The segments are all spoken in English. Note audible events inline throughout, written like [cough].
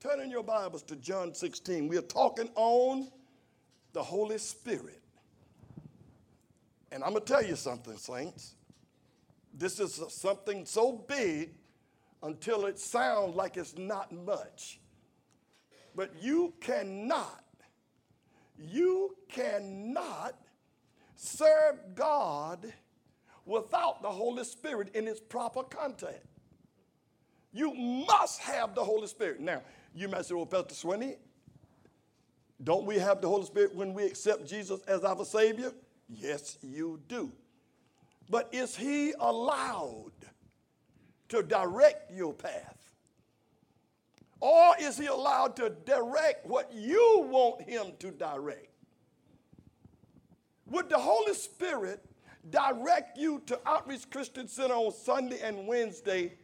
Turn in your Bibles to John 16. We are talking on the Holy Spirit. And I'm going to tell you something, saints. This is something so big until it sounds like it's not much. But you cannot, you cannot serve God without the Holy Spirit in its proper context. You must have the Holy Spirit. Now, you might say, well, Pastor Swinney, don't we have the Holy Spirit when we accept Jesus as our Savior? Yes, you do. But is He allowed to direct your path? Or is He allowed to direct what you want Him to direct? Would the Holy Spirit direct you to Outreach Christian Center on Sunday and Wednesday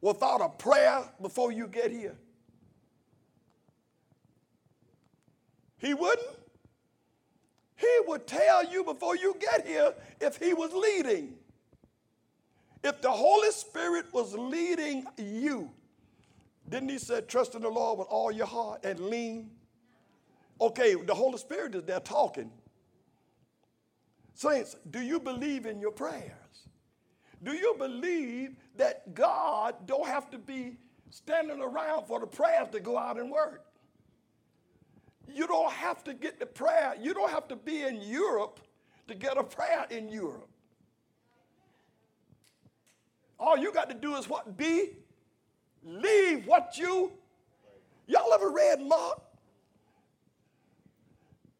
without a prayer before you get here? He wouldn't. He would tell you before you get here if he was leading. If the Holy Spirit was leading you, didn't he say, trust in the Lord with all your heart and lean? Okay, the Holy Spirit is there talking. Saints, do you believe in your prayers? Do you believe that God don't have to be standing around for the prayers to go out and work? You don't have to get the prayer. You don't have to be in Europe to get a prayer in Europe. All you got to do is what? Be, leave what you. Y'all ever read Mark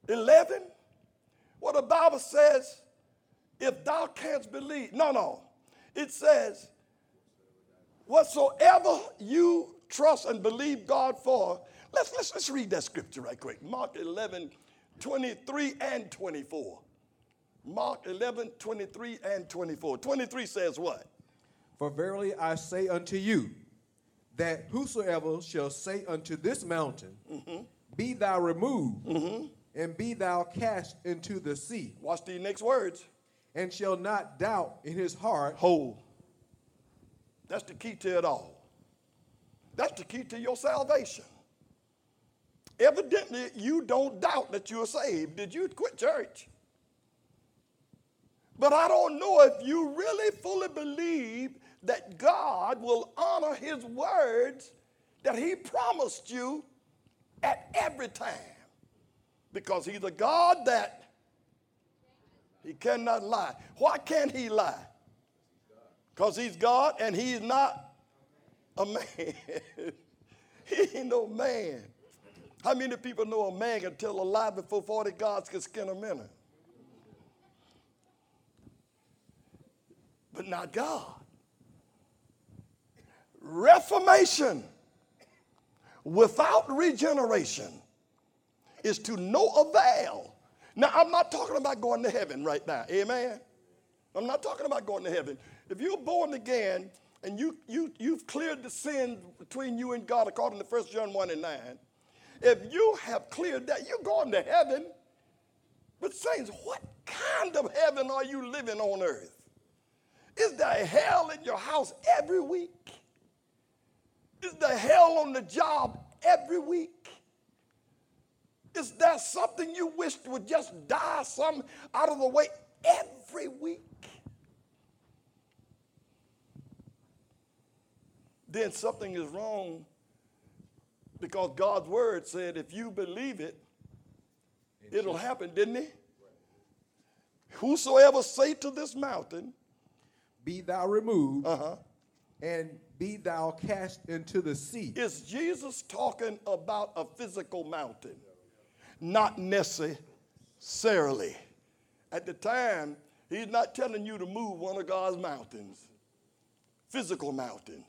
11? What the Bible says, if thou canst believe. No, no. It says, whatsoever you trust and believe God for, Let's, let's, let's read that scripture right quick. Mark 11, 23 and 24. Mark 11, 23 and 24. 23 says what? For verily I say unto you, that whosoever shall say unto this mountain, mm-hmm. Be thou removed, mm-hmm. and be thou cast into the sea. Watch the next words. And shall not doubt in his heart. Hold. That's the key to it all. That's the key to your salvation. Evidently, you don't doubt that you're saved. Did you quit church? But I don't know if you really fully believe that God will honor his words that he promised you at every time. Because he's a God that he cannot lie. Why can't he lie? Because he's God and he's not a man. [laughs] he ain't no man. How many people know a man can tell a lie before 40 gods can skin a minute? But not God. Reformation without regeneration is to no avail. Now, I'm not talking about going to heaven right now. Amen. I'm not talking about going to heaven. If you're born again and you, you, you've cleared the sin between you and God according to 1 John 1 and 9, if you have cleared that, you're going to heaven. But, saints, what kind of heaven are you living on earth? Is there hell in your house every week? Is there hell on the job every week? Is there something you wish would just die some out of the way every week? Then something is wrong because God's word said, if you believe it, it'll happen, didn't he? Whosoever say to this mountain, Be thou removed, uh-huh. and be thou cast into the sea. Is Jesus talking about a physical mountain? Not necessarily. At the time, he's not telling you to move one of God's mountains, physical mountains.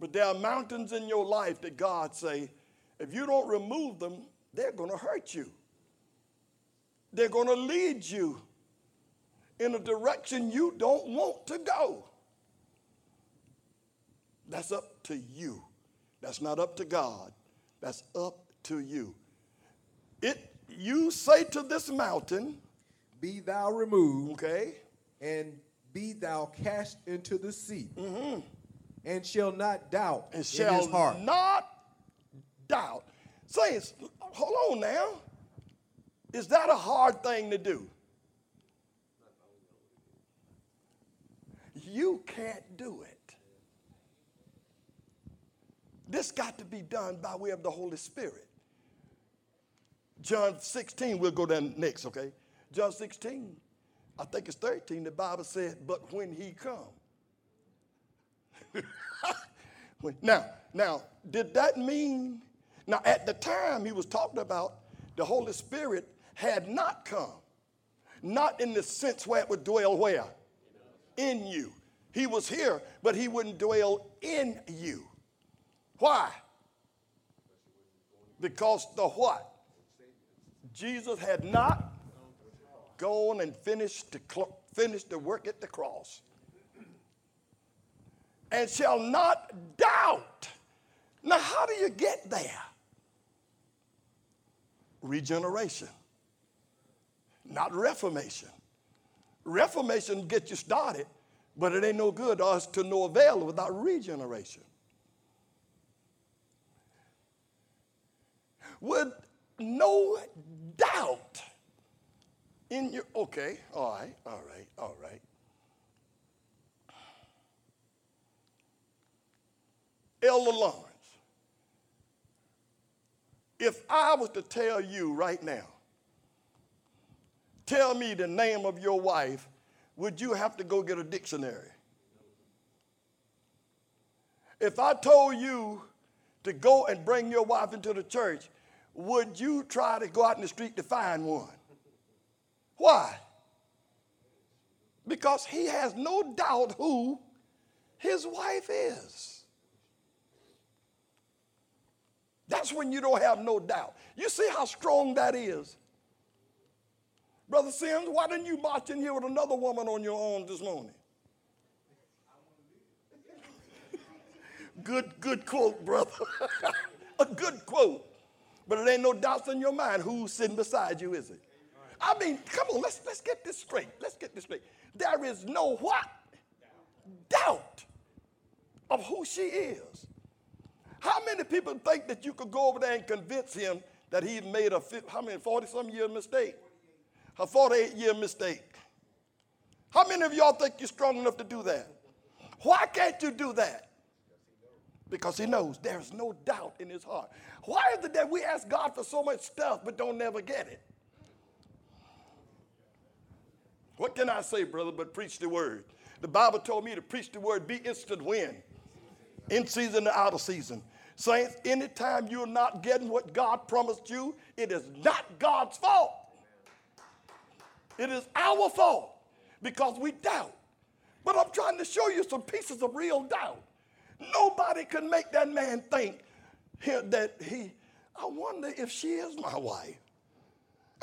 But there are mountains in your life that God say, if you don't remove them, they're going to hurt you. They're going to lead you in a direction you don't want to go. That's up to you. That's not up to God. That's up to you. It you say to this mountain, be thou removed, okay, and be thou cast into the sea. Mm-hmm and shall not doubt and shall in his heart. not doubt. Saints, hold on now. Is that a hard thing to do? You can't do it. This got to be done by way of the Holy Spirit. John 16, we'll go down next, okay? John 16, I think it's 13, the Bible said, but when he come. [laughs] now, now, did that mean, now at the time he was talking about the Holy Spirit had not come. Not in the sense where it would dwell where? In you. He was here, but he wouldn't dwell in you. Why? Because the what? Jesus had not gone and finished the, finished the work at the cross. And shall not doubt. Now, how do you get there? Regeneration, not reformation. Reformation gets you started, but it ain't no good us to no avail without regeneration. With no doubt in your, okay, all right, all right, all right. Elder Lawrence, if I was to tell you right now, tell me the name of your wife, would you have to go get a dictionary? If I told you to go and bring your wife into the church, would you try to go out in the street to find one? Why? Because he has no doubt who his wife is. That's when you don't have no doubt. You see how strong that is? Brother Sims, why didn't you march in here with another woman on your own this morning? [laughs] good, good quote, brother. [laughs] A good quote. But it ain't no doubts in your mind who's sitting beside you, is it? I mean, come on, let's, let's get this straight. Let's get this straight. There is no what? Doubt of who she is. How many people think that you could go over there and convince him that he made a, how many, 40 some year mistake? A 48 year mistake. How many of y'all think you're strong enough to do that? Why can't you do that? Because he knows there's no doubt in his heart. Why is it that we ask God for so much stuff but don't never get it? What can I say, brother, but preach the word? The Bible told me to preach the word, be instant win, in season and out of season. Saints, anytime you're not getting what God promised you, it is not God's fault. It is our fault because we doubt. But I'm trying to show you some pieces of real doubt. Nobody can make that man think that he, I wonder if she is my wife.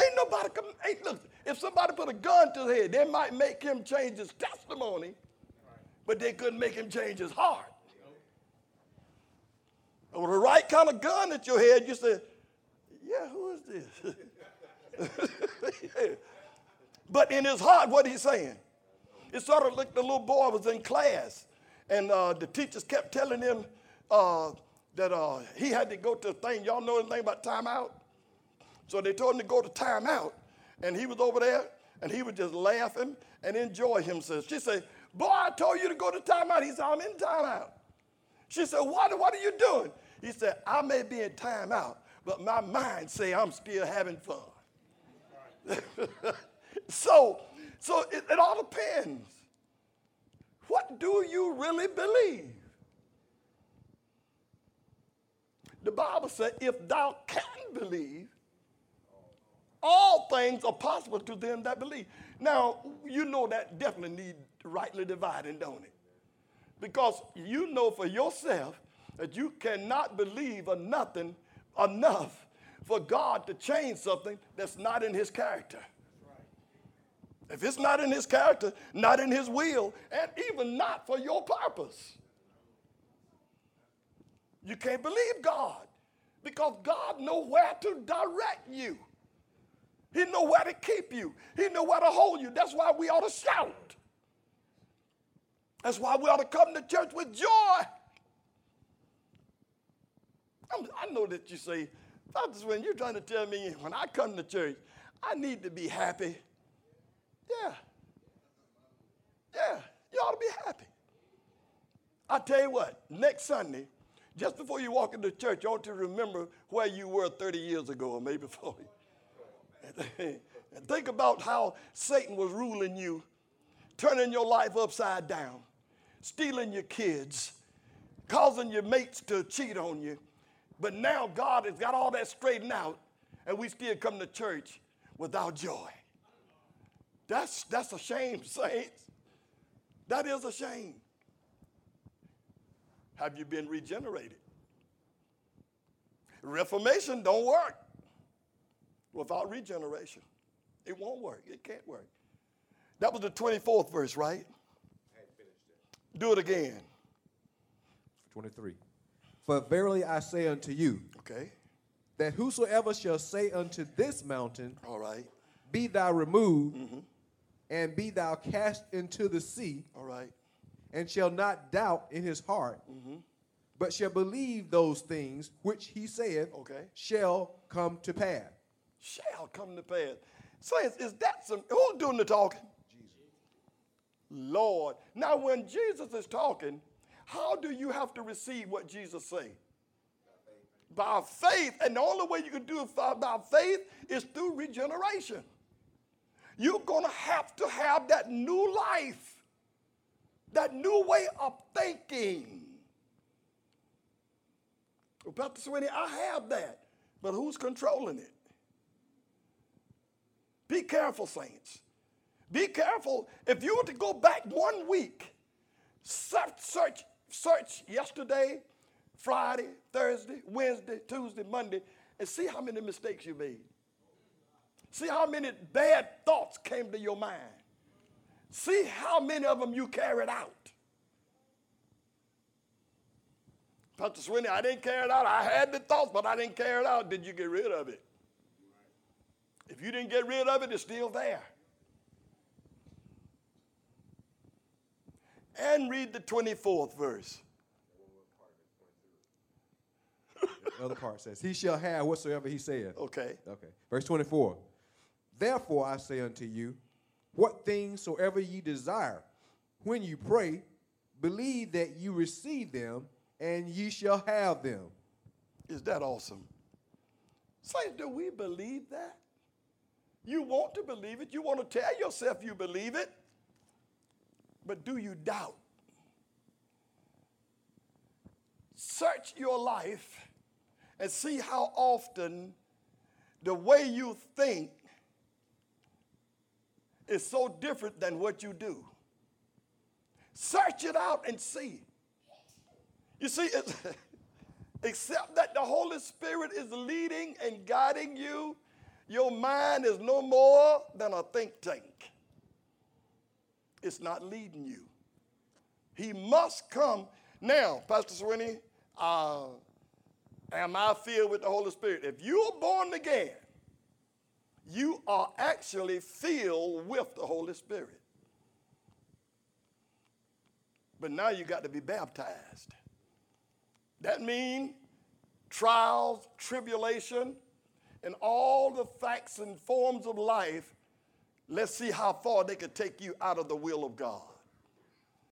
Ain't nobody come, ain't, look, if somebody put a gun to his head, they might make him change his testimony, but they couldn't make him change his heart. With the right kind of gun at your head, you say, yeah, who is this? [laughs] But in his heart, what he's saying? It's sort of like the little boy was in class, and uh, the teachers kept telling him uh, that uh, he had to go to a thing. Y'all know anything about timeout? So they told him to go to timeout, and he was over there, and he was just laughing and enjoy himself. She said, Boy, I told you to go to timeout. He said, I'm in timeout. She said, What, what are you doing? He said, I may be in timeout, but my mind say I'm still having fun. [laughs] so, so it, it all depends. What do you really believe? The Bible said, if thou can believe, all things are possible to them that believe. Now, you know that definitely need rightly dividing, don't it? Because you know for yourself that you cannot believe or nothing enough for God to change something that's not in his character. If it's not in his character, not in his will, and even not for your purpose, you can't believe God because God knows where to direct you. He know where to keep you. He know where to hold you. That's why we ought to shout. That's why we ought to come to church with joy. I'm, i know that you say, Pastor when you're trying to tell me when I come to church, I need to be happy. Yeah. Yeah, you ought to be happy. I tell you what, next Sunday, just before you walk into church, you ought to remember where you were 30 years ago or maybe 40. and [laughs] think about how Satan was ruling you, turning your life upside down, stealing your kids, causing your mates to cheat on you. But now God has got all that straightened out, and we still come to church without joy. That's, that's a shame, saints. That is a shame. Have you been regenerated? Reformation don't work without regeneration. It won't work. It can't work. That was the 24th verse, right? Do it again. 23. For verily I say unto you, Okay. that whosoever shall say unto this mountain, All right. Be thou removed, mm-hmm. and be thou cast into the sea, All right. and shall not doubt in his heart, mm-hmm. but shall believe those things which he saith Okay. shall come to pass. Shall come to pass. Saints, is that some who's doing the talking? Jesus. Lord. Now, when Jesus is talking, how do you have to receive what Jesus say? By faith. And the only way you can do it by faith is through regeneration. You're going to have to have that new life, that new way of thinking. Well, Pastor Sweeney, I have that, but who's controlling it? Be careful, saints. Be careful. If you were to go back one week, search, search yesterday, Friday, Thursday, Wednesday, Tuesday, Monday, and see how many mistakes you made. See how many bad thoughts came to your mind. See how many of them you carried out. Pastor Sweeney, I didn't carry it out. I had the thoughts, but I didn't carry it out. Did you get rid of it? If you didn't get rid of it, it's still there. And read the 24th verse. The other part says, He shall have whatsoever he saith. Okay. Okay. Verse 24. Therefore I say unto you, what things soever ye desire, when you pray, believe that you receive them, and ye shall have them. Is that awesome? Saints, do we believe that? You want to believe it. You want to tell yourself you believe it. But do you doubt? Search your life and see how often the way you think is so different than what you do. Search it out and see. You see, [laughs] except that the Holy Spirit is leading and guiding you, your mind is no more than a think tank. It's not leading you. He must come. Now, Pastor Sweeney, uh, am I filled with the Holy Spirit? If you are born again, you are actually filled with the Holy Spirit. But now you got to be baptized. That means trials, tribulation, and all the facts and forms of life. Let's see how far they can take you out of the will of God.